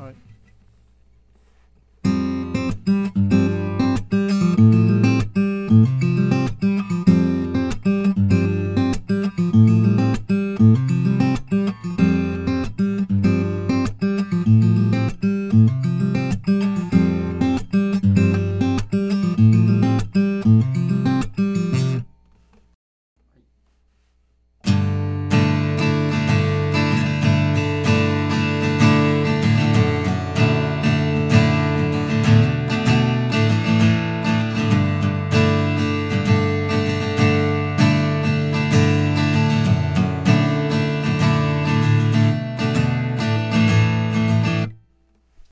All right.